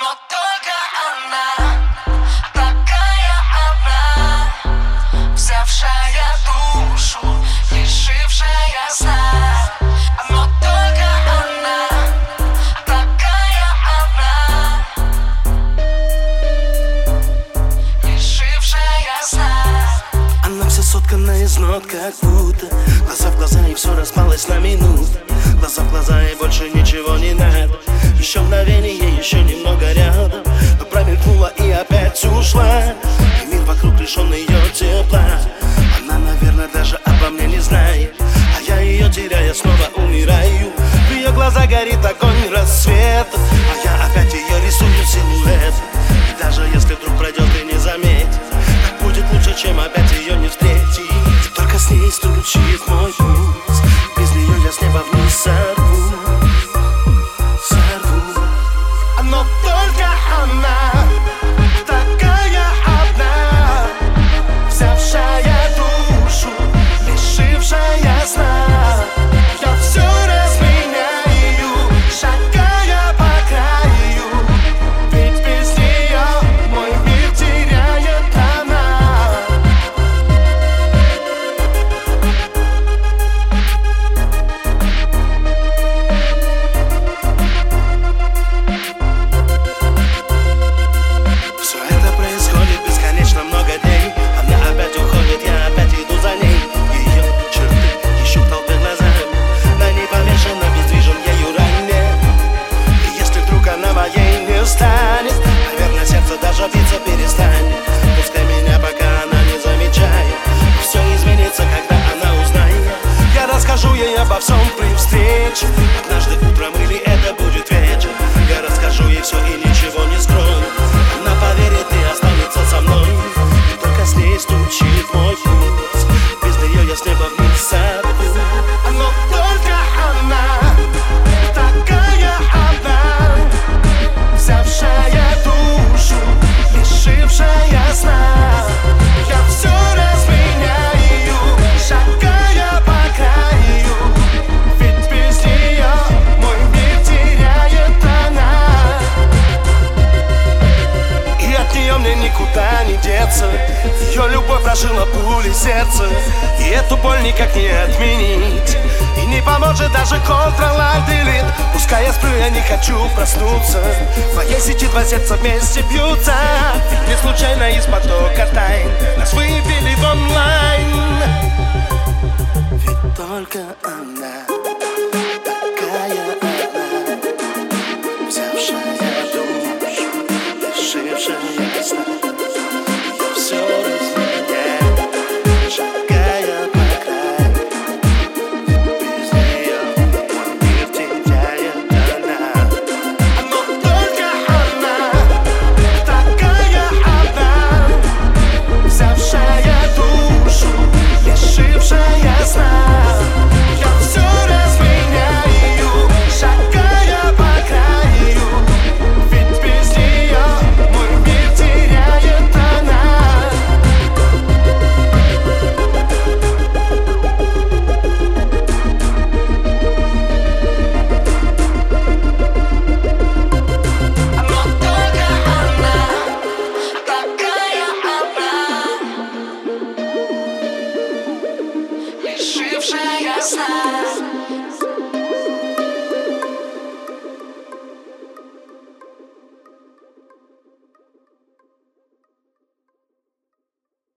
Но только она Такая одна Взявшая душу Лишившая сна. Но только она Такая одна Лишившая сна. Она вся соткана из нот, как будто Глаза в глаза и все распалось на минут Глаза в глаза и больше ничего не надо. Еще мгновение, еще немного лишен ее тепла. Она, наверное, даже обо мне не знает. А я ее теряя снова умираю. В ее глаза горит огонь обо всем при встрече. Однажды утром или это будет вечер. Я расскажу ей все и ничего деться Ее любовь прошила пули сердца И эту боль никак не отменить. И не поможет даже Ctrl Delete Пускай я сплю, я не хочу проснуться. В моей сети два сердца вместе бьются. Не случайно из потока тайн Нас вывели в онлайн. Ведь только она przegasła.